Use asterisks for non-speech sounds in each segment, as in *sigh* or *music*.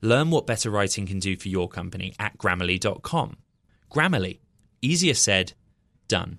Learn what better writing can do for your company at grammarly.com. Grammarly, easier said, done.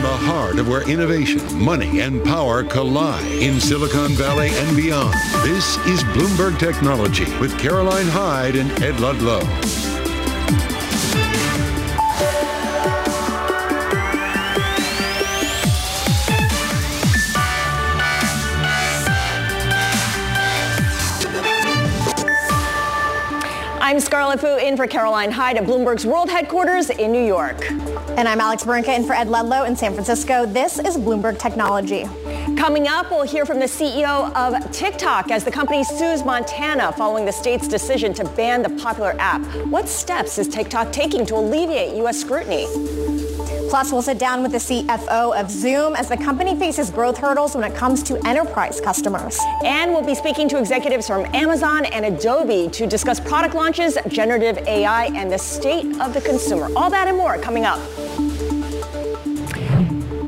The heart of where innovation, money, and power collide in Silicon Valley and beyond, this is Bloomberg Technology with Caroline Hyde and Ed Ludlow. I'm Scarlet Fu in for Caroline Hyde at Bloomberg's world headquarters in New York. And I'm Alex Barinka in for Ed Ludlow in San Francisco. This is Bloomberg Technology. Coming up, we'll hear from the CEO of TikTok as the company sues Montana following the state's decision to ban the popular app. What steps is TikTok taking to alleviate U.S. scrutiny? Plus, we'll sit down with the CFO of Zoom as the company faces growth hurdles when it comes to enterprise customers. And we'll be speaking to executives from Amazon and Adobe to discuss product launches, generative AI, and the state of the consumer. All that and more coming up.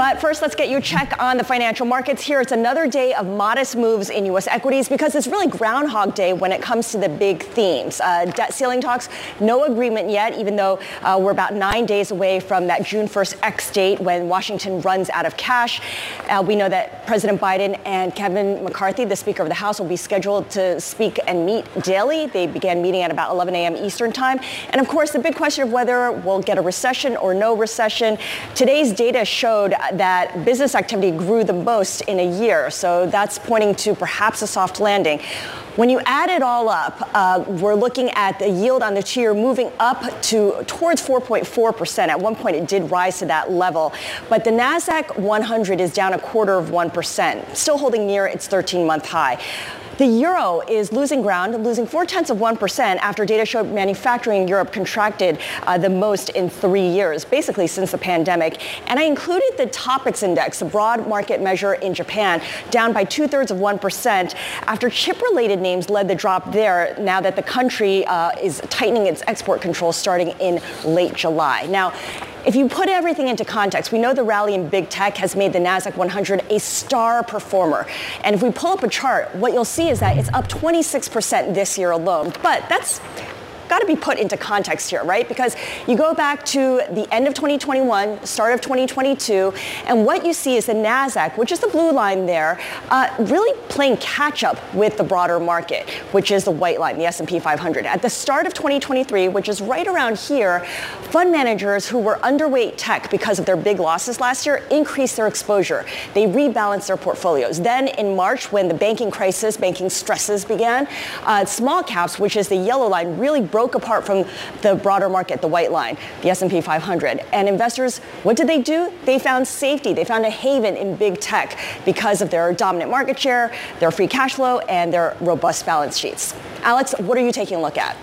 But first, let's get your check on the financial markets. Here, it's another day of modest moves in U.S. equities because it's really Groundhog Day when it comes to the big themes. Uh, debt ceiling talks, no agreement yet, even though uh, we're about nine days away from that June 1st X date when Washington runs out of cash. Uh, we know that President Biden and Kevin McCarthy, the Speaker of the House, will be scheduled to speak and meet daily. They began meeting at about 11 a.m. Eastern Time. And of course, the big question of whether we'll get a recession or no recession. Today's data showed that business activity grew the most in a year. So that's pointing to perhaps a soft landing. When you add it all up, uh, we're looking at the yield on the two-year moving up to towards 4.4%. At one point, it did rise to that level, but the Nasdaq 100 is down a quarter of one percent, still holding near its 13-month high. The euro is losing ground, losing four tenths of 1% after data showed manufacturing in Europe contracted uh, the most in three years, basically since the pandemic. And I included the Topix Index, the broad market measure in Japan, down by two thirds of 1% after chip related names led the drop there now that the country uh, is tightening its export controls starting in late July. Now, if you put everything into context, we know the rally in big tech has made the Nasdaq 100 a star performer. And if we pull up a chart, what you'll see is that it's up 26% this year alone. But that's got to be put into context here, right? Because you go back to the end of 2021, start of 2022, and what you see is the Nasdaq, which is the blue line there, uh, really playing catch up with the broader market, which is the white line, the S&P 500. At the start of 2023, which is right around here, fund managers who were underweight tech because of their big losses last year increased their exposure. They rebalanced their portfolios. Then in March, when the banking crisis, banking stresses began, uh, small caps, which is the yellow line, really broke broke apart from the broader market, the white line, the S&P 500. And investors, what did they do? They found safety. They found a haven in big tech because of their dominant market share, their free cash flow, and their robust balance sheets. Alex, what are you taking a look at?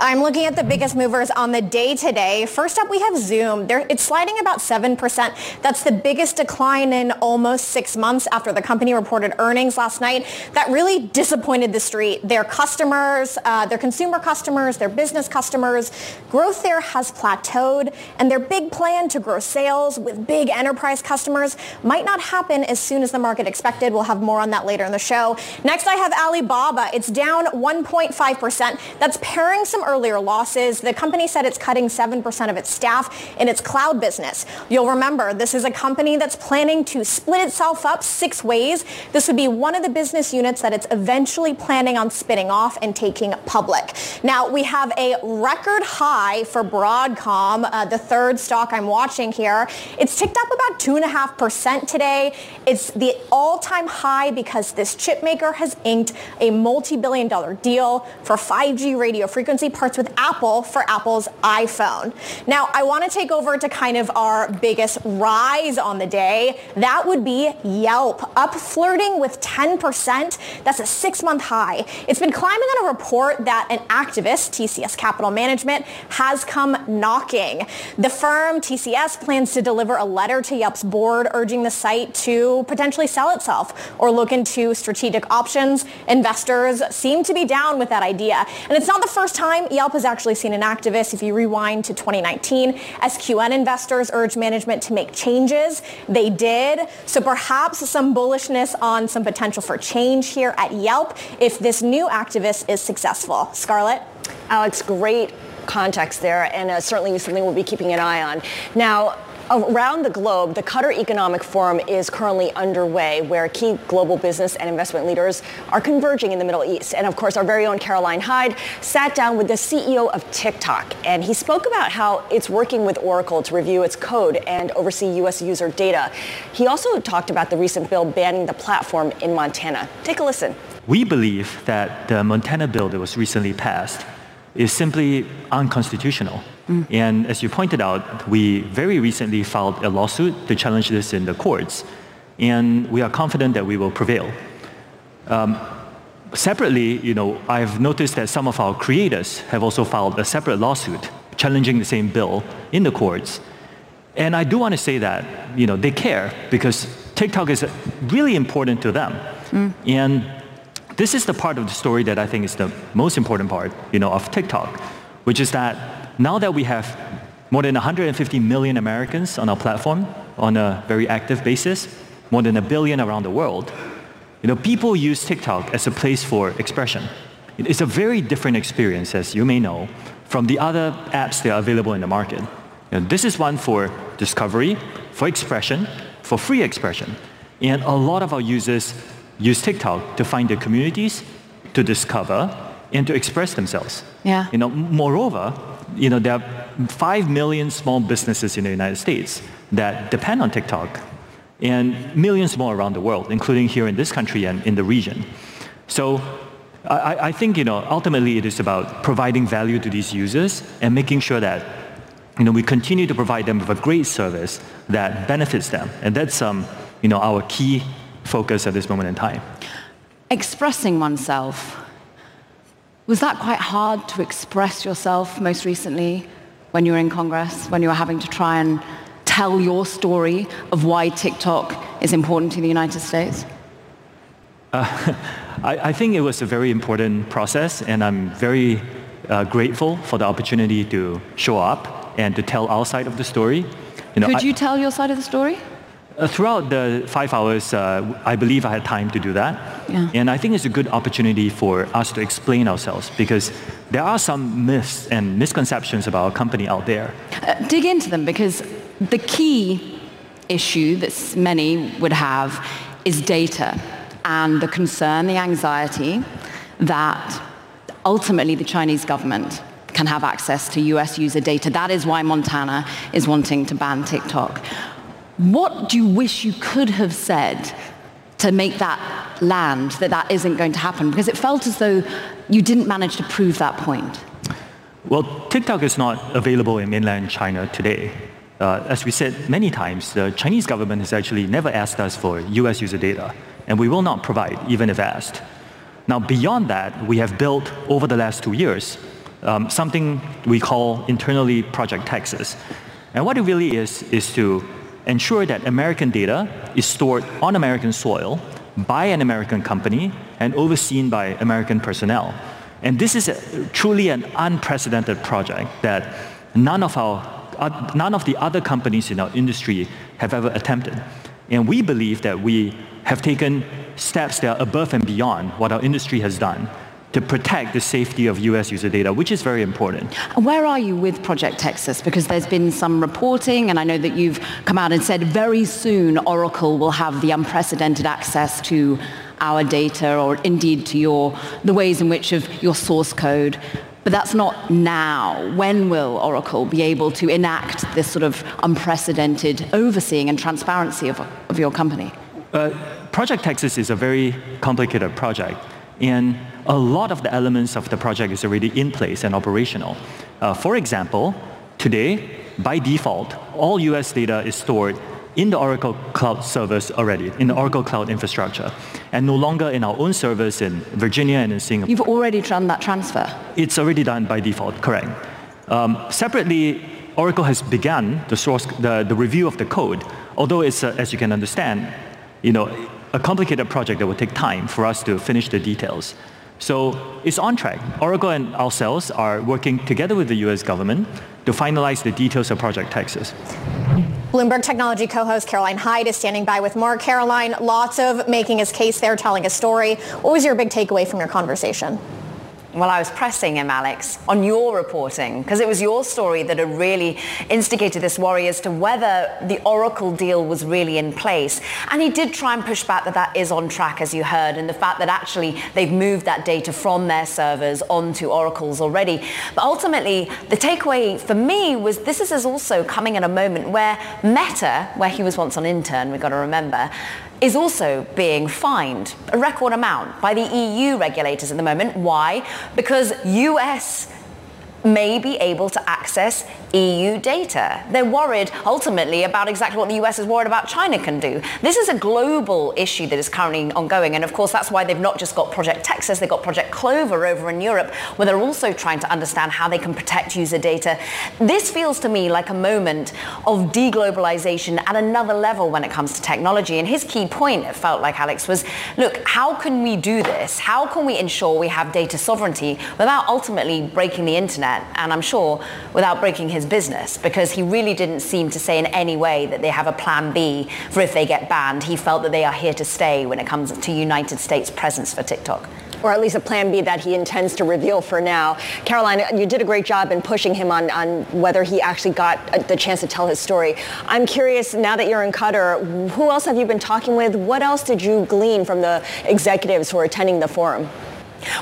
I'm looking at the biggest movers on the day today. First up, we have Zoom. They're, it's sliding about 7%. That's the biggest decline in almost six months after the company reported earnings last night. That really disappointed the street. Their customers, uh, their consumer customers, their business customers, growth there has plateaued, and their big plan to grow sales with big enterprise customers might not happen as soon as the market expected. We'll have more on that later in the show. Next, I have Alibaba. It's down 1.5%. That's paring some earlier losses. The company said it's cutting 7% of its staff in its cloud business. You'll remember this is a company that's planning to split itself up six ways. This would be one of the business units that it's eventually planning on spinning off and taking public. Now, we have a record high for Broadcom, uh, the third stock I'm watching here. It's ticked up about 2.5% today. It's the all-time high because this chip maker has inked a multi-billion dollar deal for 5G radio frequency parts with Apple for Apple's iPhone. Now, I want to take over to kind of our biggest rise on the day. That would be Yelp, up flirting with 10%. That's a six-month high. It's been climbing on a report that an activist, TCS Capital Management, has come knocking. The firm, TCS, plans to deliver a letter to Yelp's board urging the site to potentially sell itself or look into strategic options. Investors seem to be down with that idea. And it's not the first time Yelp has actually seen an activist. If you rewind to 2019, SQN investors urged management to make changes. They did. So perhaps some bullishness on some potential for change here at Yelp if this new activist is successful. Scarlet? Alex, great context there, and uh, certainly something we'll be keeping an eye on. Now, Around the globe, the Qatar Economic Forum is currently underway where key global business and investment leaders are converging in the Middle East. And of course, our very own Caroline Hyde sat down with the CEO of TikTok and he spoke about how it's working with Oracle to review its code and oversee U.S. user data. He also talked about the recent bill banning the platform in Montana. Take a listen. We believe that the Montana bill that was recently passed is simply unconstitutional. Mm. And as you pointed out, we very recently filed a lawsuit to challenge this in the courts, and we are confident that we will prevail. Um, separately, you know, I've noticed that some of our creators have also filed a separate lawsuit challenging the same bill in the courts. And I do want to say that, you know, they care because TikTok is really important to them. Mm. And this is the part of the story that I think is the most important part, you know, of TikTok, which is that now that we have more than 150 million Americans on our platform on a very active basis, more than a billion around the world, you know, people use TikTok as a place for expression. It's a very different experience, as you may know, from the other apps that are available in the market. You know, this is one for discovery, for expression, for free expression. And a lot of our users use TikTok to find their communities, to discover, and to express themselves. Yeah. You know, moreover, you know, there are 5 million small businesses in the United States that depend on TikTok and millions more around the world, including here in this country and in the region. So I, I think, you know, ultimately it is about providing value to these users and making sure that you know, we continue to provide them with a great service that benefits them. And that's um, you know, our key focus at this moment in time. Expressing oneself was that quite hard to express yourself most recently when you were in Congress, when you were having to try and tell your story of why TikTok is important to the United States? Uh, *laughs* I, I, think it was a very important process, and I'm very uh, grateful for the opportunity to show up and to tell our side of the story. You know, Could you I, tell your side of the story? Uh, throughout the five hours, uh, I believe I had time to do that. Yeah. And I think it's a good opportunity for us to explain ourselves because there are some myths and misconceptions about our company out there. Uh, dig into them because the key issue that many would have is data and the concern, the anxiety that ultimately the Chinese government can have access to US user data. That is why Montana is wanting to ban TikTok. What do you wish you could have said to make that land that that isn't going to happen? Because it felt as though you didn't manage to prove that point. Well, TikTok is not available in mainland China today. Uh, as we said many times, the Chinese government has actually never asked us for US user data, and we will not provide, even if asked. Now, beyond that, we have built over the last two years um, something we call internally Project Texas. And what it really is, is to ensure that American data is stored on American soil by an American company and overseen by American personnel. And this is a, truly an unprecedented project that none of, our, uh, none of the other companies in our industry have ever attempted. And we believe that we have taken steps that are above and beyond what our industry has done to protect the safety of US user data, which is very important. Where are you with Project Texas? Because there's been some reporting, and I know that you've come out and said very soon Oracle will have the unprecedented access to our data or indeed to your, the ways in which of your source code. But that's not now. When will Oracle be able to enact this sort of unprecedented overseeing and transparency of, of your company? Uh, project Texas is a very complicated project. And a lot of the elements of the project is already in place and operational. Uh, for example, today, by default, all US data is stored in the Oracle Cloud servers already, in the Oracle Cloud infrastructure, and no longer in our own servers in Virginia and in Singapore. You've already done that transfer? It's already done by default, correct. Um, separately, Oracle has begun the, source, the, the review of the code, although it's, uh, as you can understand, you know, a complicated project that will take time for us to finish the details. So it's on track. Oracle and ourselves are working together with the US government to finalize the details of Project Texas. Bloomberg Technology co-host Caroline Hyde is standing by with more. Caroline, lots of making his case there, telling a story. What was your big takeaway from your conversation? Well, I was pressing him, Alex, on your reporting, because it was your story that had really instigated this worry as to whether the Oracle deal was really in place. And he did try and push back that that is on track, as you heard, and the fact that actually they've moved that data from their servers onto Oracle's already. But ultimately, the takeaway for me was this is also coming at a moment where Meta, where he was once an intern, we've got to remember, is also being fined a record amount by the EU regulators at the moment. Why? Because US may be able to access EU data. They're worried ultimately about exactly what the US is worried about China can do. This is a global issue that is currently ongoing. And of course, that's why they've not just got Project Texas, they've got Project Clover over in Europe, where they're also trying to understand how they can protect user data. This feels to me like a moment of deglobalization at another level when it comes to technology. And his key point, it felt like, Alex, was look, how can we do this? How can we ensure we have data sovereignty without ultimately breaking the internet? And I'm sure without breaking his business because he really didn't seem to say in any way that they have a plan B for if they get banned. He felt that they are here to stay when it comes to United States presence for TikTok or at least a plan B that he intends to reveal for now. Caroline, you did a great job in pushing him on, on whether he actually got uh, the chance to tell his story. I'm curious, now that you're in Qatar, who else have you been talking with? What else did you glean from the executives who are attending the forum?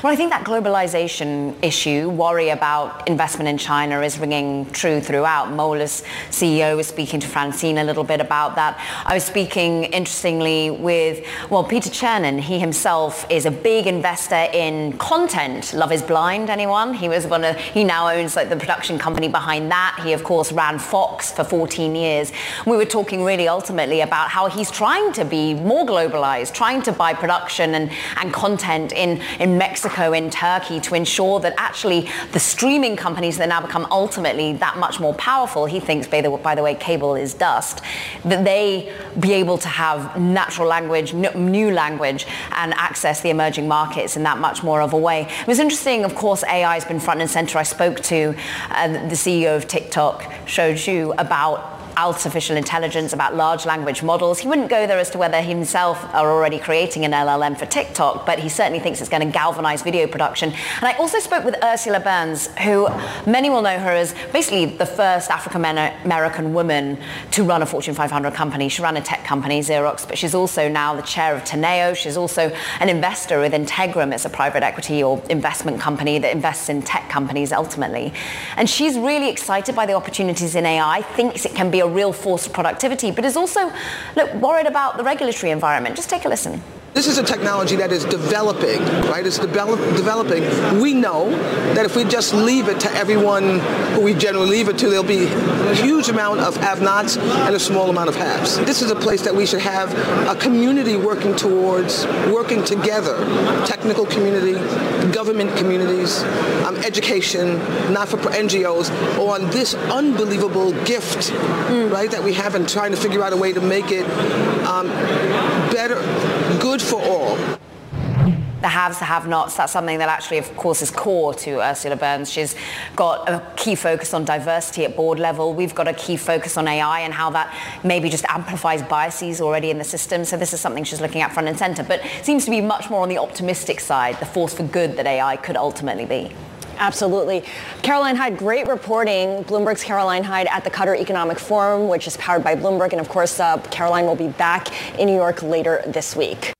Well, I think that globalization issue, worry about investment in China is ringing true throughout. Mola's CEO was speaking to Francine a little bit about that. I was speaking, interestingly, with, well, Peter Chernin. He himself is a big investor in content. Love is Blind, anyone? He was one of, he now owns like the production company behind that. He, of course, ran Fox for 14 years. We were talking really ultimately about how he's trying to be more globalized, trying to buy production and, and content in, in Mexico in Turkey to ensure that actually the streaming companies that now become ultimately that much more powerful, he thinks, by the, by the way, cable is dust, that they be able to have natural language, new language, and access the emerging markets in that much more of a way. It was interesting, of course, AI has been front and center. I spoke to uh, the CEO of TikTok, Shou Chew, about artificial intelligence, about large language models. He wouldn't go there as to whether himself are already creating an LLM for TikTok, but he certainly thinks it's going to galvanize video production. And I also spoke with Ursula Burns, who many will know her as basically the first African American woman to run a Fortune 500 company. She ran a tech company, Xerox, but she's also now the chair of Teneo. She's also an investor with Integrum. It's a private equity or investment company that invests in tech companies ultimately. And she's really excited by the opportunities in AI, thinks it can be a a real force of productivity, but is also look, worried about the regulatory environment. Just take a listen. This is a technology that is developing, right? It's develop, developing. We know that if we just leave it to everyone who we generally leave it to, there'll be a huge amount of have-nots and a small amount of haves. This is a place that we should have a community working towards, working together, technical community, government communities, um, education, not for NGOs, on this unbelievable gift, mm. right, that we have and trying to figure out a way to make it um, good for all. the haves, the have-nots. That's something that actually, of course, is core to Ursula Burns. She's got a key focus on diversity at board level. We've got a key focus on AI and how that maybe just amplifies biases already in the system. So this is something she's looking at front and center, but seems to be much more on the optimistic side, the force for good that AI could ultimately be. Absolutely. Caroline Hyde, great reporting. Bloomberg's Caroline Hyde at the Qatar Economic Forum, which is powered by Bloomberg. And of course, uh, Caroline will be back in New York later this week.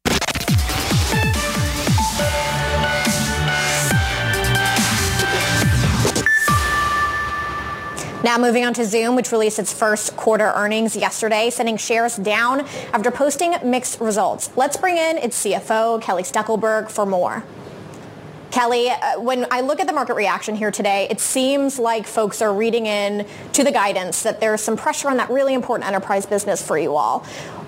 Now moving on to Zoom, which released its first quarter earnings yesterday, sending shares down after posting mixed results. Let's bring in its CFO, Kelly Steckelberg, for more. Kelly, uh, when I look at the market reaction here today, it seems like folks are reading in to the guidance that there's some pressure on that really important enterprise business for you all.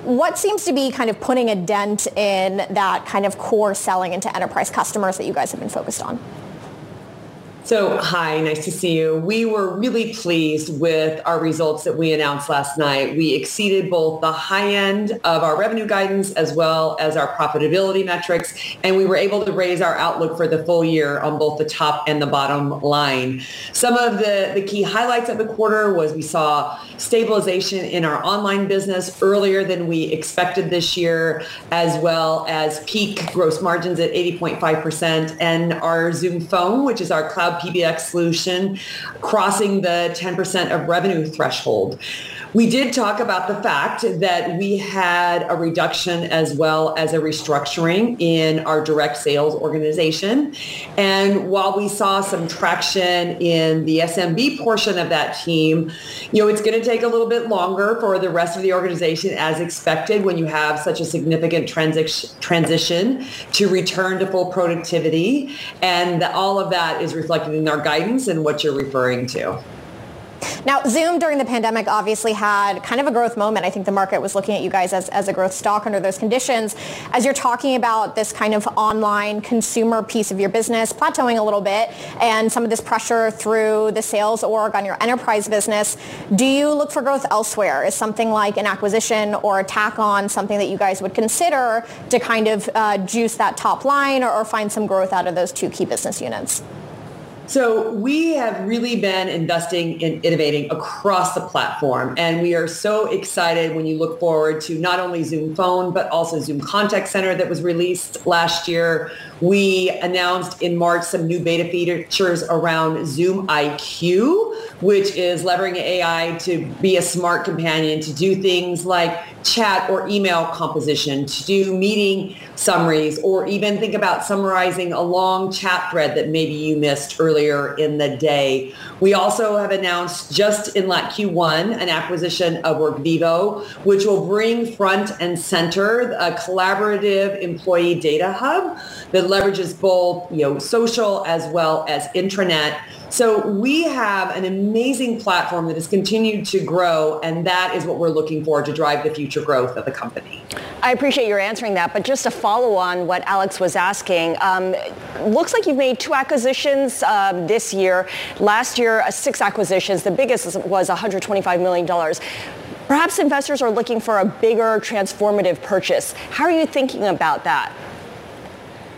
What seems to be kind of putting a dent in that kind of core selling into enterprise customers that you guys have been focused on? So, hi, nice to see you. We were really pleased with our results that we announced last night. We exceeded both the high end of our revenue guidance as well as our profitability metrics, and we were able to raise our outlook for the full year on both the top and the bottom line. Some of the, the key highlights of the quarter was we saw stabilization in our online business earlier than we expected this year, as well as peak gross margins at 80.5%, and our Zoom Phone, which is our cloud PBX solution crossing the 10% of revenue threshold. We did talk about the fact that we had a reduction as well as a restructuring in our direct sales organization. And while we saw some traction in the SMB portion of that team, you know, it's going to take a little bit longer for the rest of the organization as expected when you have such a significant transition transition to return to full productivity. And all of that is reflected in our guidance and what you're referring to. Now, Zoom during the pandemic obviously had kind of a growth moment. I think the market was looking at you guys as, as a growth stock under those conditions. As you're talking about this kind of online consumer piece of your business plateauing a little bit and some of this pressure through the sales org on your enterprise business, do you look for growth elsewhere? Is something like an acquisition or a tack on something that you guys would consider to kind of uh, juice that top line or, or find some growth out of those two key business units? So we have really been investing in innovating across the platform. And we are so excited when you look forward to not only Zoom Phone, but also Zoom Contact Center that was released last year. We announced in March some new beta features around Zoom IQ, which is leveraging AI to be a smart companion to do things like chat or email composition, to do meeting summaries, or even think about summarizing a long chat thread that maybe you missed earlier in the day. We also have announced just in like Q1 an acquisition of Workvivo, which will bring front and center a collaborative employee data hub that leverages both you know social as well as intranet so we have an amazing platform that has continued to grow, and that is what we're looking for to drive the future growth of the company. I appreciate your answering that, but just to follow on what Alex was asking, um, looks like you've made two acquisitions um, this year. Last year, uh, six acquisitions. The biggest was $125 million. Perhaps investors are looking for a bigger transformative purchase. How are you thinking about that?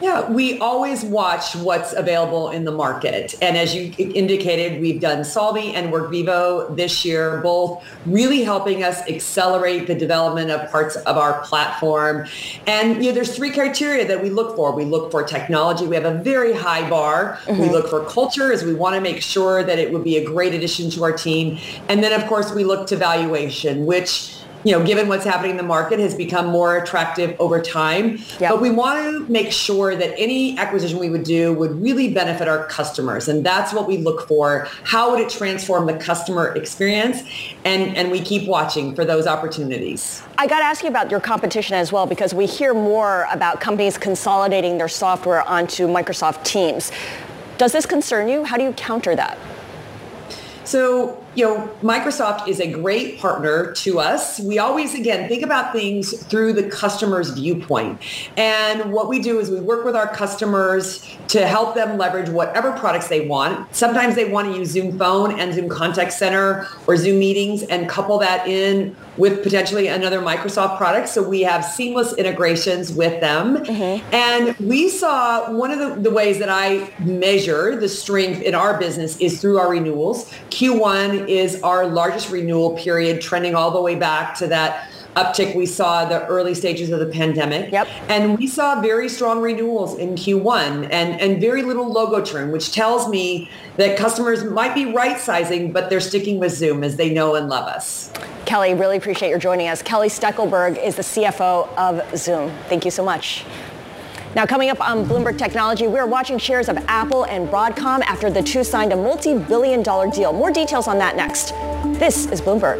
Yeah, we always watch what's available in the market. And as you indicated, we've done Solvvy and Workvivo this year, both really helping us accelerate the development of parts of our platform. And you know, there's three criteria that we look for. We look for technology. We have a very high bar. Mm-hmm. We look for culture as we want to make sure that it would be a great addition to our team. And then of course we look to valuation, which you know, given what's happening in the market, has become more attractive over time. Yep. But we want to make sure that any acquisition we would do would really benefit our customers. And that's what we look for. How would it transform the customer experience? And, and we keep watching for those opportunities. I got to ask you about your competition as well, because we hear more about companies consolidating their software onto Microsoft Teams. Does this concern you? How do you counter that? So you know, Microsoft is a great partner to us. We always, again, think about things through the customer's viewpoint. And what we do is we work with our customers to help them leverage whatever products they want. Sometimes they want to use Zoom Phone and Zoom Contact Center or Zoom Meetings and couple that in with potentially another Microsoft product. So we have seamless integrations with them. Mm-hmm. And we saw one of the, the ways that I measure the strength in our business is through our renewals. Q1 is our largest renewal period, trending all the way back to that uptick we saw the early stages of the pandemic. Yep. And we saw very strong renewals in Q1 and, and very little logo churn, which tells me that customers might be right sizing, but they're sticking with Zoom as they know and love us. Kelly, really appreciate your joining us. Kelly Steckelberg is the CFO of Zoom. Thank you so much. Now, coming up on Bloomberg Technology, we're watching shares of Apple and Broadcom after the two signed a multi-billion dollar deal. More details on that next. This is Bloomberg.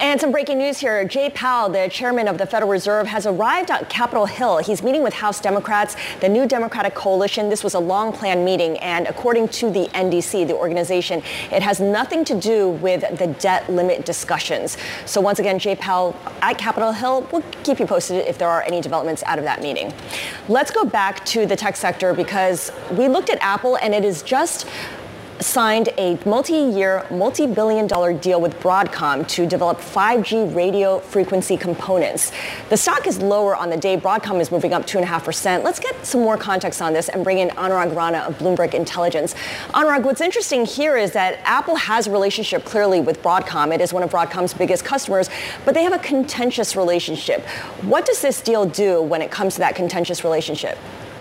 And some breaking news here. Jay Powell, the chairman of the Federal Reserve, has arrived at Capitol Hill. He's meeting with House Democrats, the new Democratic coalition. This was a long planned meeting. And according to the NDC, the organization, it has nothing to do with the debt limit discussions. So once again, Jay Powell at Capitol Hill. We'll keep you posted if there are any developments out of that meeting. Let's go back to the tech sector because we looked at Apple and it is just signed a multi-year, multi-billion dollar deal with Broadcom to develop 5G radio frequency components. The stock is lower on the day. Broadcom is moving up 2.5%. Let's get some more context on this and bring in Anurag Rana of Bloomberg Intelligence. Anurag, what's interesting here is that Apple has a relationship clearly with Broadcom. It is one of Broadcom's biggest customers, but they have a contentious relationship. What does this deal do when it comes to that contentious relationship?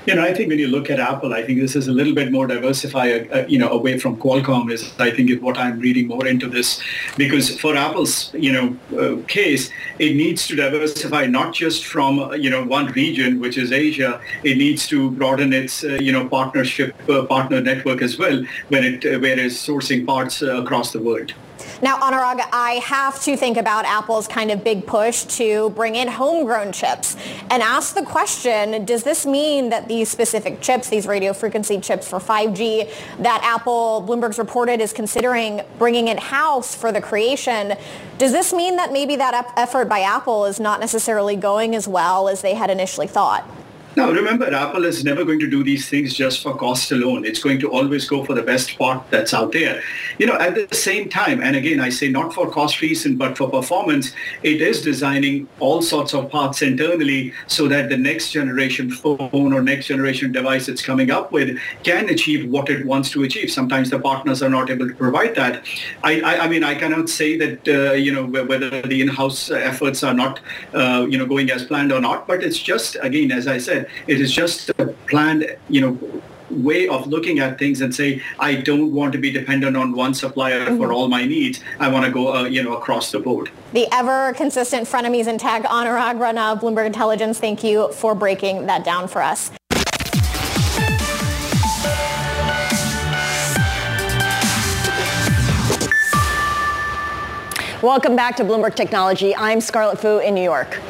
You know, I think when you look at Apple, I think this is a little bit more diversified, uh, you know, away from Qualcomm is, I think, is what I'm reading more into this. Because for Apple's, you know, uh, case, it needs to diversify not just from, uh, you know, one region, which is Asia. It needs to broaden its, uh, you know, partnership, uh, partner network as well, when it, uh, where it's sourcing parts across the world. Now, Anurag, I have to think about Apple's kind of big push to bring in homegrown chips and ask the question, does this mean that these specific chips, these radio frequency chips for 5G that Apple, Bloomberg's reported, is considering bringing in-house for the creation, does this mean that maybe that effort by Apple is not necessarily going as well as they had initially thought? Now, remember, Apple is never going to do these things just for cost alone. It's going to always go for the best part that's out there. You know, at the same time, and again, I say not for cost reason, but for performance, it is designing all sorts of parts internally so that the next generation phone or next generation device it's coming up with can achieve what it wants to achieve. Sometimes the partners are not able to provide that. I, I, I mean, I cannot say that, uh, you know, whether the in-house efforts are not, uh, you know, going as planned or not, but it's just, again, as I said, it is just a planned, you know, way of looking at things and say, I don't want to be dependent on one supplier mm-hmm. for all my needs. I want to go, uh, you know, across the board. The ever consistent frenemies in tech, Anurag Rana Bloomberg Intelligence, thank you for breaking that down for us. Welcome back to Bloomberg Technology. I'm Scarlet Fu in New York.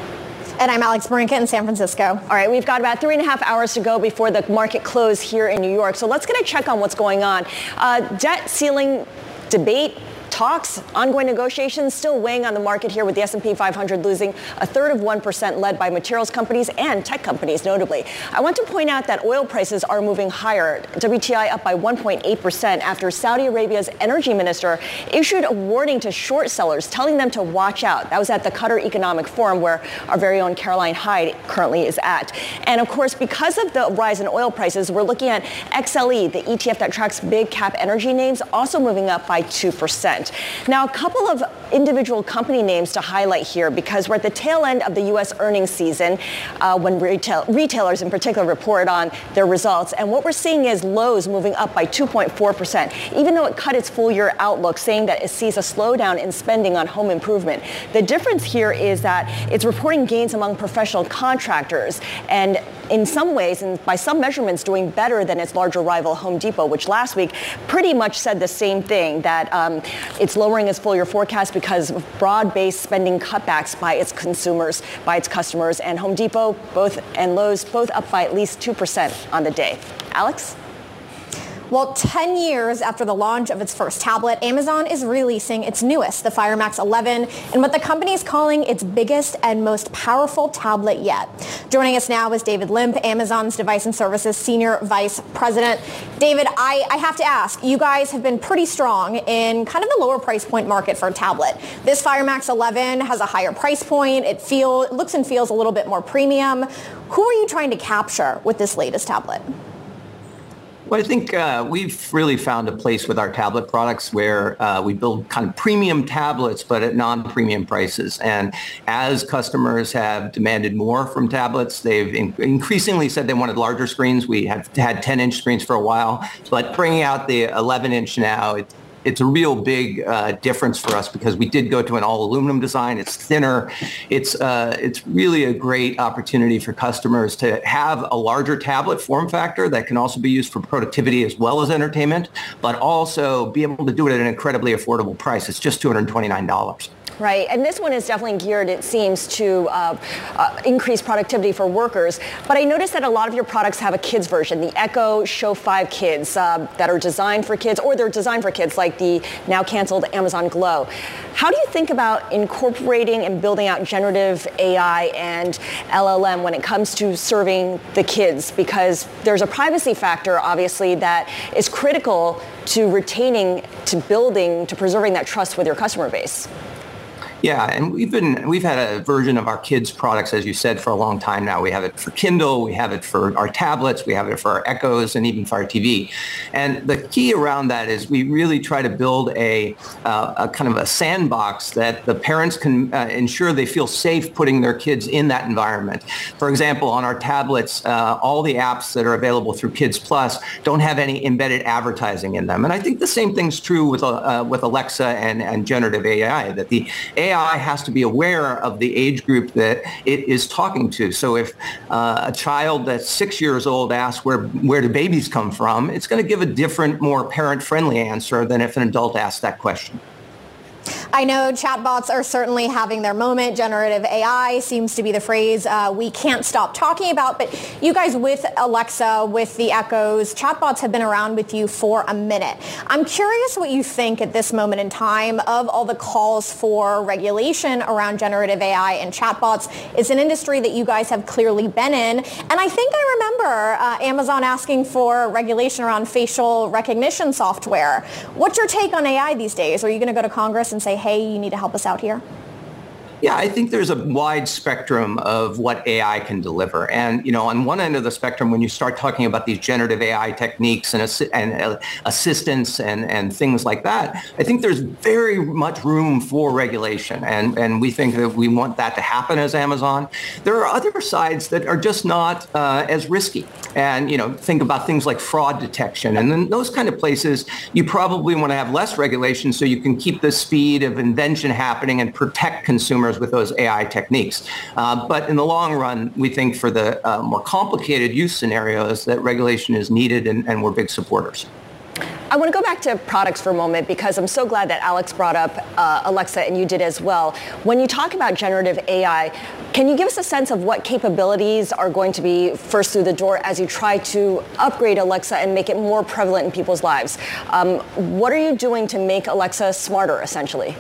And I'm Alex Barinka in San Francisco. All right, we've got about three and a half hours to go before the market close here in New York. So let's get a check on what's going on. Uh, debt ceiling debate talks, ongoing negotiations still weighing on the market here with the S&P 500 losing a third of 1% led by materials companies and tech companies notably. I want to point out that oil prices are moving higher. WTI up by 1.8% after Saudi Arabia's energy minister issued a warning to short sellers telling them to watch out. That was at the Qatar Economic Forum where our very own Caroline Hyde currently is at. And of course, because of the rise in oil prices, we're looking at XLE, the ETF that tracks big cap energy names, also moving up by 2%. Now, a couple of individual company names to highlight here because we're at the tail end of the U.S. earnings season uh, when retail, retailers in particular report on their results. And what we're seeing is Lowe's moving up by 2.4%, even though it cut its full year outlook, saying that it sees a slowdown in spending on home improvement. The difference here is that it's reporting gains among professional contractors and in some ways and by some measurements doing better than its larger rival Home Depot, which last week pretty much said the same thing, that um, it's lowering its full year forecast because of broad-based spending cutbacks by its consumers, by its customers, and Home Depot both and Lowe's both up by at least 2% on the day. Alex? Well, 10 years after the launch of its first tablet, Amazon is releasing its newest, the Fire Max 11, and what the company is calling its biggest and most powerful tablet yet. Joining us now is David Limp, Amazon's Device and Services Senior Vice President. David, I, I have to ask, you guys have been pretty strong in kind of the lower price point market for a tablet. This Fire Max 11 has a higher price point. It, feels, looks and feels a little bit more premium. Who are you trying to capture with this latest tablet? Well, I think uh, we've really found a place with our tablet products where uh, we build kind of premium tablets, but at non-premium prices. And as customers have demanded more from tablets, they've in- increasingly said they wanted larger screens. We have had 10-inch screens for a while, but bringing out the 11-inch now, it's a real big uh, difference for us because we did go to an all aluminum design. It's thinner. It's uh, it's really a great opportunity for customers to have a larger tablet form factor that can also be used for productivity as well as entertainment, but also be able to do it at an incredibly affordable price. It's just $229. Right, and this one is definitely geared, it seems, to uh, uh, increase productivity for workers. But I noticed that a lot of your products have a kids version, the Echo Show 5 Kids, uh, that are designed for kids, or they're designed for kids, like the now canceled Amazon Glow. How do you think about incorporating and building out generative AI and LLM when it comes to serving the kids? Because there's a privacy factor, obviously, that is critical to retaining, to building, to preserving that trust with your customer base. Yeah, and we've been we've had a version of our kids products, as you said, for a long time now. We have it for Kindle, we have it for our tablets, we have it for our Echoes, and even our TV. And the key around that is we really try to build a, uh, a kind of a sandbox that the parents can uh, ensure they feel safe putting their kids in that environment. For example, on our tablets, uh, all the apps that are available through Kids Plus don't have any embedded advertising in them. And I think the same thing's true with uh, with Alexa and, and generative AI. That the AI AI has to be aware of the age group that it is talking to. So if uh, a child that's six years old asks where, where do babies come from, it's going to give a different, more parent-friendly answer than if an adult asks that question. I know chatbots are certainly having their moment. Generative AI seems to be the phrase uh, we can't stop talking about. But you guys with Alexa, with the Echoes, chatbots have been around with you for a minute. I'm curious what you think at this moment in time of all the calls for regulation around generative AI and chatbots. It's an industry that you guys have clearly been in. And I think I remember uh, Amazon asking for regulation around facial recognition software. What's your take on AI these days? Are you going to go to Congress and say, hey, you need to help us out here? Yeah, I think there's a wide spectrum of what AI can deliver. And, you know, on one end of the spectrum, when you start talking about these generative AI techniques and, assi- and uh, assistance and, and things like that, I think there's very much room for regulation. And, and we think that we want that to happen as Amazon. There are other sides that are just not uh, as risky. And, you know, think about things like fraud detection. And then those kind of places, you probably want to have less regulation so you can keep the speed of invention happening and protect consumers customers with those AI techniques. Uh, but in the long run, we think for the uh, more complicated use scenarios that regulation is needed and, and we're big supporters. I want to go back to products for a moment because I'm so glad that Alex brought up uh, Alexa and you did as well. When you talk about generative AI, can you give us a sense of what capabilities are going to be first through the door as you try to upgrade Alexa and make it more prevalent in people's lives? Um, what are you doing to make Alexa smarter, essentially?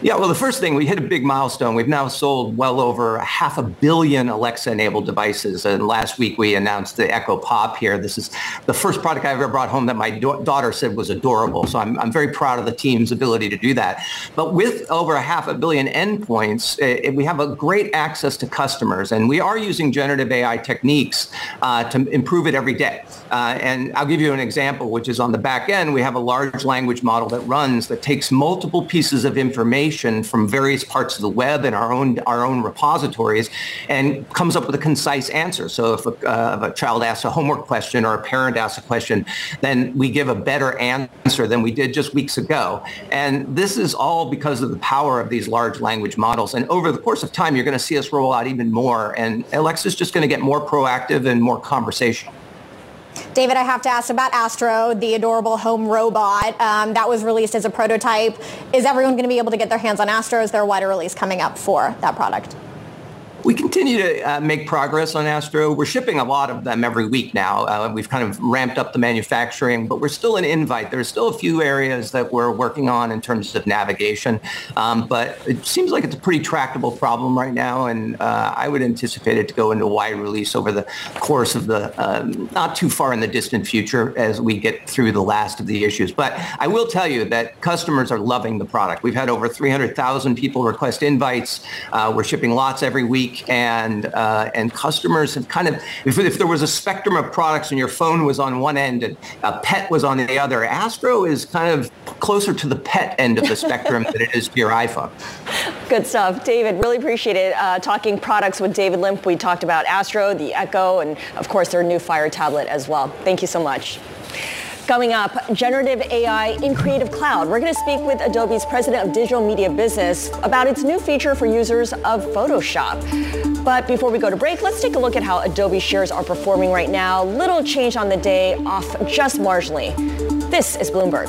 Yeah, well, the first thing, we hit a big milestone. We've now sold well over half a billion Alexa-enabled devices. And last week we announced the Echo Pop here. This is the first product I've ever brought home that my daughter said was adorable. So I'm, I'm very proud of the team's ability to do that. But with over a half a billion endpoints, it, eh, we have a great access to customers. And we are using generative AI techniques uh, to improve it every day. Uh, and I'll give you an example, which is on the back end, we have a large language model that runs that takes multiple pieces of information from various parts of the web and our own our own repositories and comes up with a concise answer. So if a, uh, if a child asks a homework question or a parent asks a question, then we give a better answer than we did just weeks ago. And this is all because of the power of these large language models. And over the course of time, you're going to see us roll out even more. And Alexa's just going to get more proactive and more conversational. David, I have to ask about Astro, the adorable home robot um, that was released as a prototype. Is everyone going to be able to get their hands on Astro? Is there a wider release coming up for that product? We continue to uh, make progress on Astro. We're shipping a lot of them every week now. Uh, we've kind of ramped up the manufacturing, but we're still an invite. There's still a few areas that we're working on in terms of navigation, um, but it seems like it's a pretty tractable problem right now, and uh, I would anticipate it to go into wide release over the course of the um, not too far in the distant future as we get through the last of the issues. But I will tell you that customers are loving the product. We've had over 300,000 people request invites. Uh, we're shipping lots every week week, and uh, and customers have kind of if, if there was a spectrum of products and your phone was on one end and a pet was on the other, Astro is kind of closer to the pet end of the spectrum than it is to your iPhone. Good stuff, David. Really appreciate it. Uh, talking products with David Limp, we talked about Astro, the Echo, and of course their new Fire tablet as well. Thank you so much. Coming up, generative AI in Creative Cloud. We're going to speak with Adobe's president of digital media business about its new feature for users of Photoshop. But before we go to break, let's take a look at how Adobe shares are performing right now. Little change on the day, off just marginally. This is Bloomberg.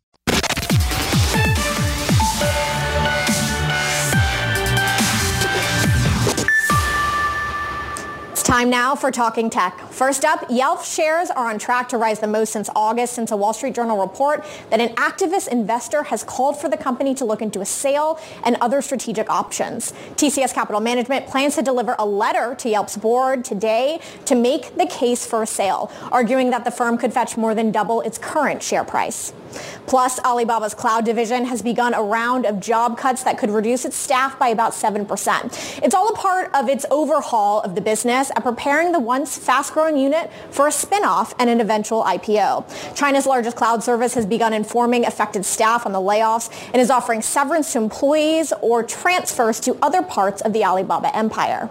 Time now for Talking Tech. First up, Yelp shares are on track to rise the most since August since a Wall Street Journal report that an activist investor has called for the company to look into a sale and other strategic options. TCS Capital Management plans to deliver a letter to Yelp's board today to make the case for a sale, arguing that the firm could fetch more than double its current share price. Plus, Alibaba's cloud division has begun a round of job cuts that could reduce its staff by about 7%. It's all a part of its overhaul of the business and preparing the once fast-growing unit for a spin-off and an eventual IPO. China's largest cloud service has begun informing affected staff on the layoffs and is offering severance to employees or transfers to other parts of the Alibaba empire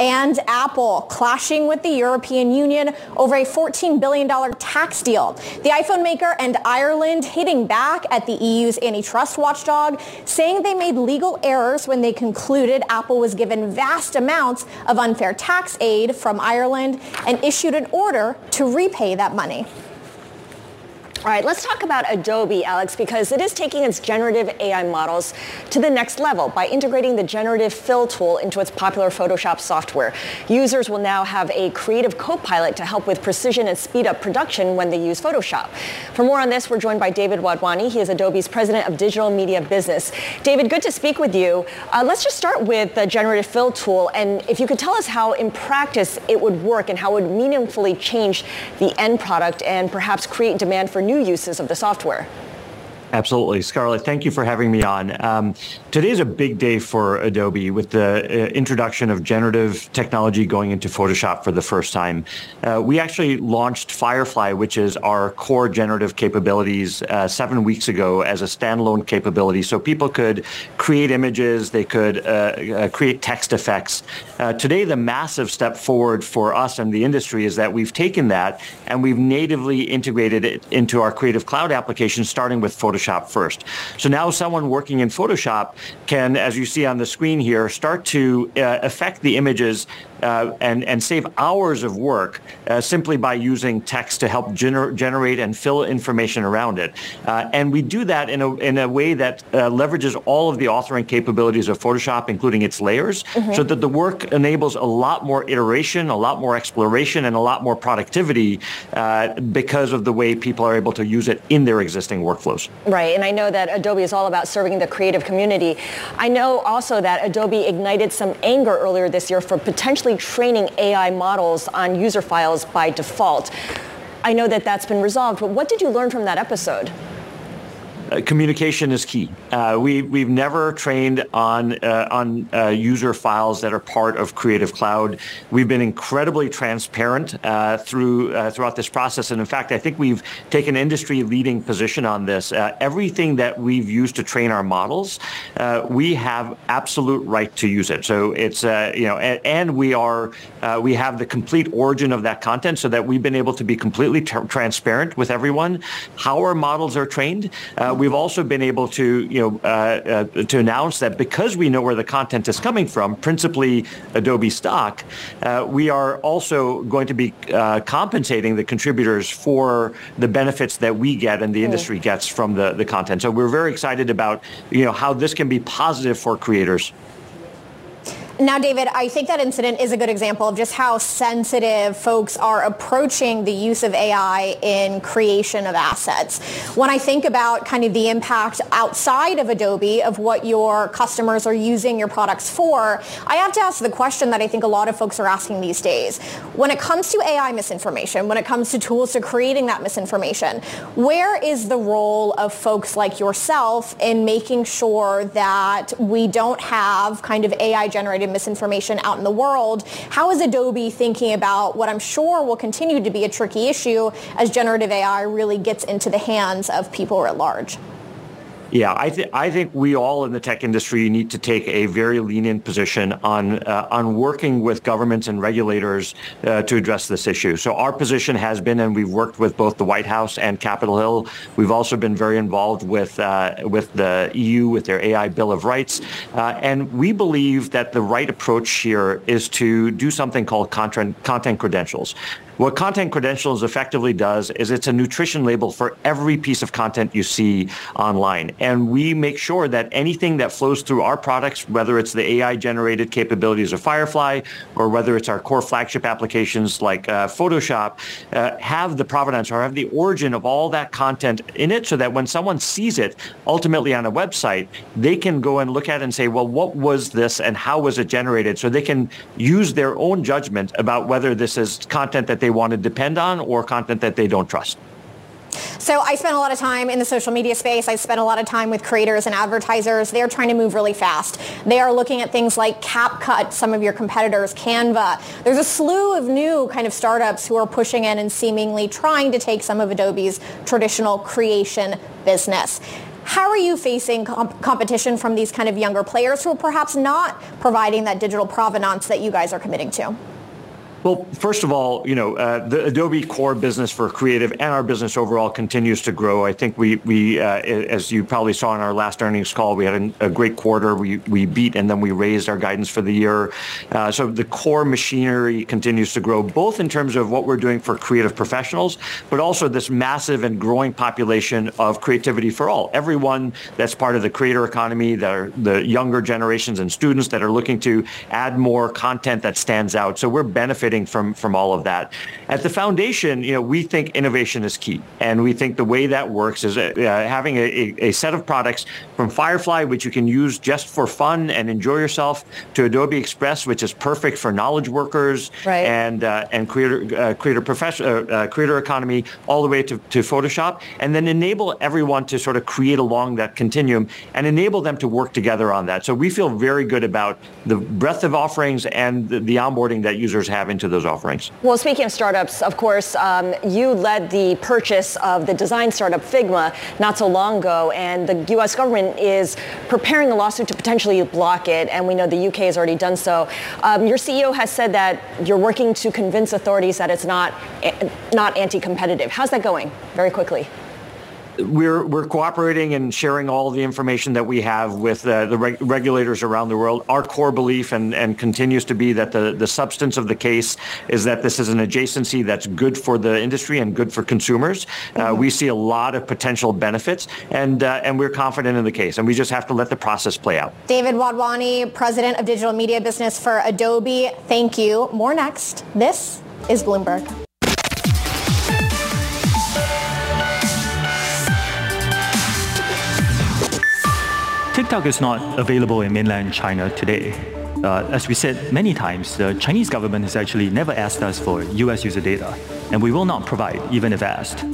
and Apple clashing with the European Union over a $14 billion tax deal. The iPhone maker and Ireland hitting back at the EU's antitrust watchdog, saying they made legal errors when they concluded Apple was given vast amounts of unfair tax aid from Ireland and issued an order to repay that money. All right, let's talk about Adobe, Alex, because it is taking its generative AI models to the next level by integrating the generative fill tool into its popular Photoshop software. Users will now have a creative co-pilot to help with precision and speed up production when they use Photoshop. For more on this, we're joined by David Wadhwani. He is Adobe's president of digital media business. David, good to speak with you. Uh, let's just start with the generative fill tool, and if you could tell us how in practice it would work and how it would meaningfully change the end product and perhaps create demand for new new uses of the software. Absolutely. Scarlet, thank you for having me on. Um, today is a big day for Adobe with the uh, introduction of generative technology going into Photoshop for the first time. Uh, we actually launched Firefly, which is our core generative capabilities, uh, seven weeks ago as a standalone capability. So people could create images, they could uh, uh, create text effects. Uh, today, the massive step forward for us and the industry is that we've taken that and we've natively integrated it into our Creative Cloud application, starting with Photoshop. Photoshop first. So now someone working in Photoshop can, as you see on the screen here, start to uh, affect the images uh, and, and save hours of work uh, simply by using text to help gener- generate and fill information around it. Uh, and we do that in a, in a way that uh, leverages all of the authoring capabilities of Photoshop, including its layers, mm-hmm. so that the work enables a lot more iteration, a lot more exploration, and a lot more productivity uh, because of the way people are able to use it in their existing workflows. Right, and I know that Adobe is all about serving the creative community. I know also that Adobe ignited some anger earlier this year for potentially training AI models on user files by default. I know that that's been resolved, but what did you learn from that episode? Uh, communication is key. Uh, we we've never trained on uh, on uh, user files that are part of Creative Cloud. We've been incredibly transparent uh, through uh, throughout this process, and in fact, I think we've taken industry leading position on this. everything that we've used to train our models, we have absolute right to use it. So it's you know, and, and we are we have the complete origin of that content, so that we've been able to be completely transparent with everyone how our models are trained we've also been able to, you know, uh, uh, to announce that because we know where the content is coming from, principally Adobe stock, uh, we are also going to be uh, compensating the contributors for the benefits that we get and the industry gets from the, the content. So we're very excited about, you know, how this can be positive for creators. Now, David, I think that incident is a good example of just how sensitive folks are approaching the use of AI in creation of assets. When I think about kind of the impact outside of Adobe of what your customers are using your products for, I have to ask the question that I think a lot of folks are asking these days. When it comes to AI misinformation, when it comes to tools to creating that misinformation, where is the role of folks like yourself in making sure that we don't have kind of AI generated misinformation out in the world. How is Adobe thinking about what I'm sure will continue to be a tricky issue as generative AI really gets into the hands of people at large? Yeah, I, th- I think we all in the tech industry need to take a very lenient position on uh, on working with governments and regulators uh, to address this issue. So our position has been, and we've worked with both the White House and Capitol Hill. We've also been very involved with uh, with the EU with their AI Bill of Rights, uh, and we believe that the right approach here is to do something called content content credentials. What Content Credentials effectively does is it's a nutrition label for every piece of content you see online. And we make sure that anything that flows through our products, whether it's the AI generated capabilities of Firefly or whether it's our core flagship applications like uh, Photoshop, uh, have the provenance or have the origin of all that content in it so that when someone sees it ultimately on a website, they can go and look at it and say, well, what was this and how was it generated? So they can use their own judgment about whether this is content that they want to depend on or content that they don't trust. So I spent a lot of time in the social media space. I spent a lot of time with creators and advertisers. They're trying to move really fast. They are looking at things like CapCut, some of your competitors, Canva. There's a slew of new kind of startups who are pushing in and seemingly trying to take some of Adobe's traditional creation business. How are you facing comp- competition from these kind of younger players who are perhaps not providing that digital provenance that you guys are committing to? Well, first of all, you know, uh, the Adobe core business for creative and our business overall continues to grow. I think we, we uh, as you probably saw in our last earnings call, we had a, a, great quarter. We, we beat and then we raised our guidance for the year. Uh, so the core machinery continues to grow, both in terms of what we're doing for creative professionals, but also this massive and growing population of creativity for all. Everyone that's part of the creator economy, that are the younger generations and students that are looking to add more content that stands out. So we're benefiting from from all of that. At the foundation, you know, we think innovation is key, and we think the way that works is uh, having a, a, set of products from Firefly, which you can use just for fun and enjoy yourself, to Adobe Express, which is perfect for knowledge workers right. and uh, and creator uh, creator profession uh, uh, creator economy, all the way to, to Photoshop, and then enable everyone to sort of create along that continuum and enable them to work together on that. So we feel very good about the breadth of offerings and the, the onboarding that users have into those offerings. Well, speaking of startups, of course, um, you led the purchase of the design startup Figma not so long ago, and the U.S. government is preparing a lawsuit to potentially block it, and we know the U.K. has already done so. Um, your CEO has said that you're working to convince authorities that it's not not anti-competitive. How's that going? Very quickly we're we're cooperating and sharing all the information that we have with uh, the reg- regulators around the world. Our core belief and, and continues to be that the, the substance of the case is that this is an adjacency that's good for the industry and good for consumers. Uh, mm-hmm. we see a lot of potential benefits, and uh, and we're confident in the case, and we just have to let the process play out. David Wadhwani, president of digital media business for Adobe. Thank you. More next. This is Bloomberg. TikTok is not available in mainland China today. Uh, as we said many times, the Chinese government has actually never asked us for US user data, and we will not provide even if asked.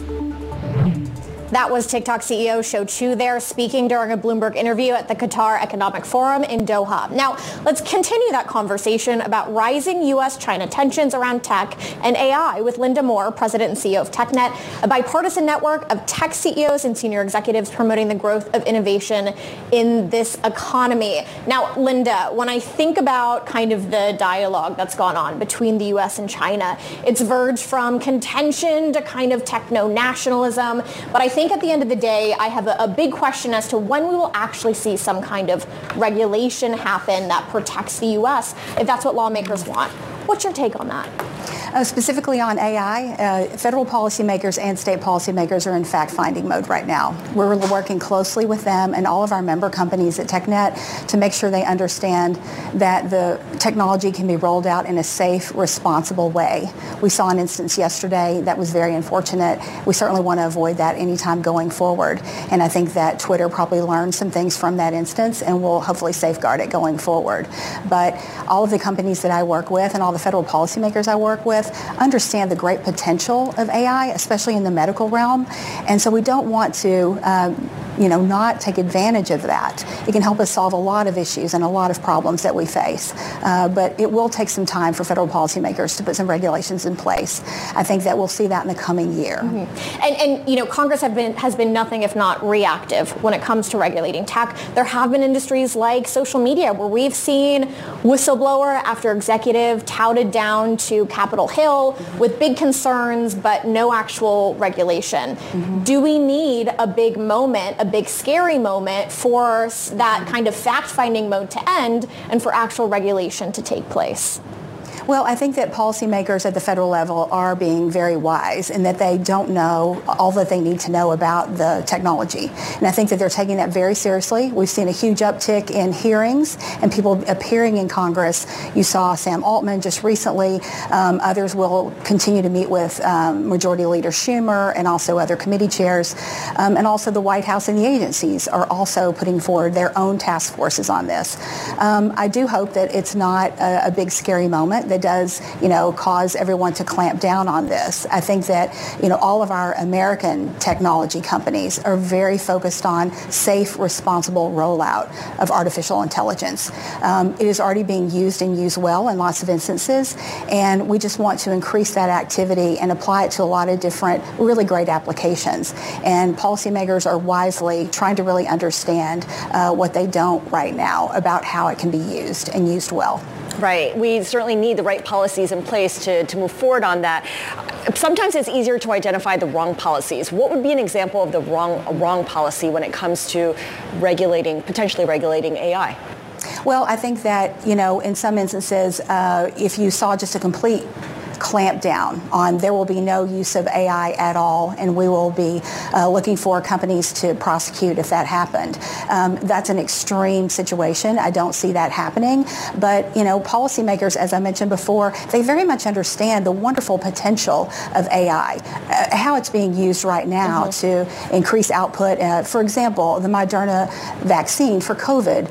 That was TikTok CEO Shou Chew there speaking during a Bloomberg interview at the Qatar Economic Forum in Doha. Now, let's continue that conversation about rising U.S.-China tensions around tech and AI with Linda Moore, President and CEO of TechNet, a bipartisan network of tech CEOs and senior executives promoting the growth of innovation in this economy. Now, Linda, when I think about kind of the dialogue that's gone on between the U.S. and China, it's verged from contention to kind of techno-nationalism, but I think at the end of the day, I have a, a big question as to when we will actually see some kind of regulation happen that protects the U.S. if that's what lawmakers want. What's your take on that? Uh, specifically on AI, uh, federal policymakers and state policymakers are in fact-finding mode right now. We're working closely with them and all of our member companies at TechNet to make sure they understand that the technology can be rolled out in a safe, responsible way. We saw an instance yesterday that was very unfortunate. We certainly want to avoid that anytime going forward. And I think that Twitter probably learned some things from that instance and will hopefully safeguard it going forward. But all of the companies that I work with and all the federal policymakers I work with understand the great potential of AI, especially in the medical realm. And so we don't want to um, you know, not take advantage of that. It can help us solve a lot of issues and a lot of problems that we face. Uh, but it will take some time for federal policymakers to put some regulations in place. I think that we'll see that in the coming year. Mm-hmm. And, and, you know, Congress been, has been nothing if not reactive when it comes to regulating tech. There have been industries like social media where we've seen whistleblower after executive touted down to Capitol Hill mm-hmm. with big concerns but no actual regulation. Mm-hmm. Do we need a big moment, a big scary moment for that kind of fact-finding mode to end and for actual regulation to take place? Well, I think that policymakers at the federal level are being very wise in that they don't know all that they need to know about the technology. And I think that they're taking that very seriously. We've seen a huge uptick in hearings and people appearing in Congress. You saw Sam Altman just recently. Um, others will continue to meet with um, Majority Leader Schumer and also other committee chairs. Um, and also the White House and the agencies are also putting forward their own task forces on this. Um, I do hope that it's not a, a big scary moment, that does, you know, cause everyone to clamp down on this. I think that, you know, all of our American technology companies are very focused on safe, responsible rollout of artificial intelligence. Um, it is already being used and used well in lots of instances, and we just want to increase that activity and apply it to a lot of different really great applications. And policymakers are wisely trying to really understand uh, what they don't right now about how it can be used and used well. Right. We certainly need the right policies in place to, to move forward on that. Sometimes it's easier to identify the wrong policies. What would be an example of the wrong, wrong policy when it comes to regulating, potentially regulating AI? Well, I think that, you know, in some instances, uh, if you saw just a complete clamp down on there will be no use of AI at all, and we will be uh, looking for companies to prosecute if that happened. Um, that's an extreme situation. I don't see that happening. But, you know, policymakers, as I mentioned before, they very much understand the wonderful potential of AI, uh, how it's being used right now mm-hmm. to increase output. Uh, for example, the Moderna vaccine for COVID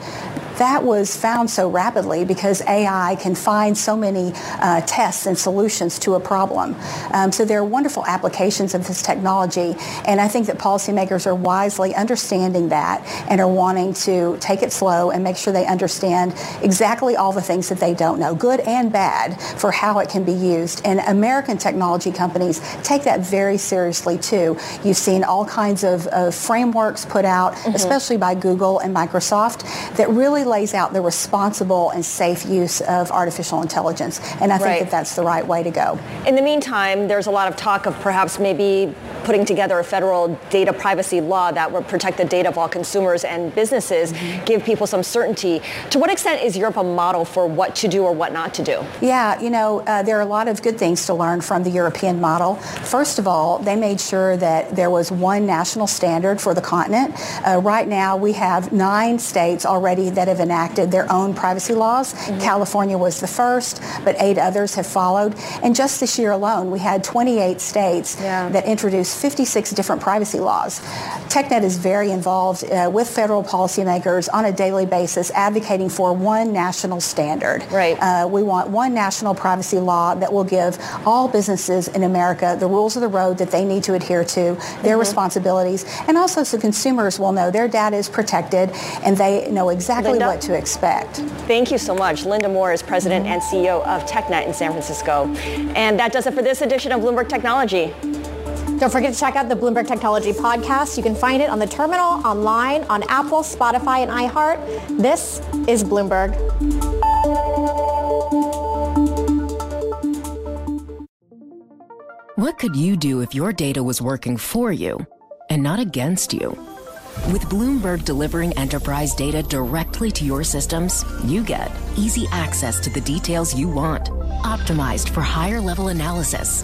that was found so rapidly because AI can find so many uh, tests and solutions to a problem. Um, so there are wonderful applications of this technology, and I think that policymakers are wisely understanding that and are wanting to take it slow and make sure they understand exactly all the things that they don't know, good and bad, for how it can be used. And American technology companies take that very seriously too. You've seen all kinds of, of frameworks put out, mm-hmm. especially by Google and Microsoft, that really lays out the responsible and safe use of artificial intelligence. And I think right. that that's the right way to go. In the meantime, there's a lot of talk of perhaps maybe putting together a federal data privacy law that would protect the data of all consumers and businesses, mm-hmm. give people some certainty. To what extent is Europe a model for what to do or what not to do? Yeah, you know, uh, there are a lot of good things to learn from the European model. First of all, they made sure that there was one national standard for the continent. Uh, right now, we have nine states already that have have enacted their own privacy laws. Mm-hmm. California was the first, but eight others have followed. And just this year alone, we had 28 states yeah. that introduced 56 different privacy laws. TechNet is very involved uh, with federal policymakers on a daily basis advocating for one national standard. Right. Uh, we want one national privacy law that will give all businesses in America the rules of the road that they need to adhere to, their mm-hmm. responsibilities, and also so consumers will know their data is protected and they know exactly Linda, what to expect. Thank you so much. Linda Moore is president and CEO of TechNet in San Francisco. And that does it for this edition of Bloomberg Technology. Don't forget to check out the Bloomberg Technology podcast. You can find it on the terminal, online, on Apple, Spotify, and iHeart. This is Bloomberg. What could you do if your data was working for you and not against you? With Bloomberg delivering enterprise data directly to your systems, you get easy access to the details you want, optimized for higher level analysis,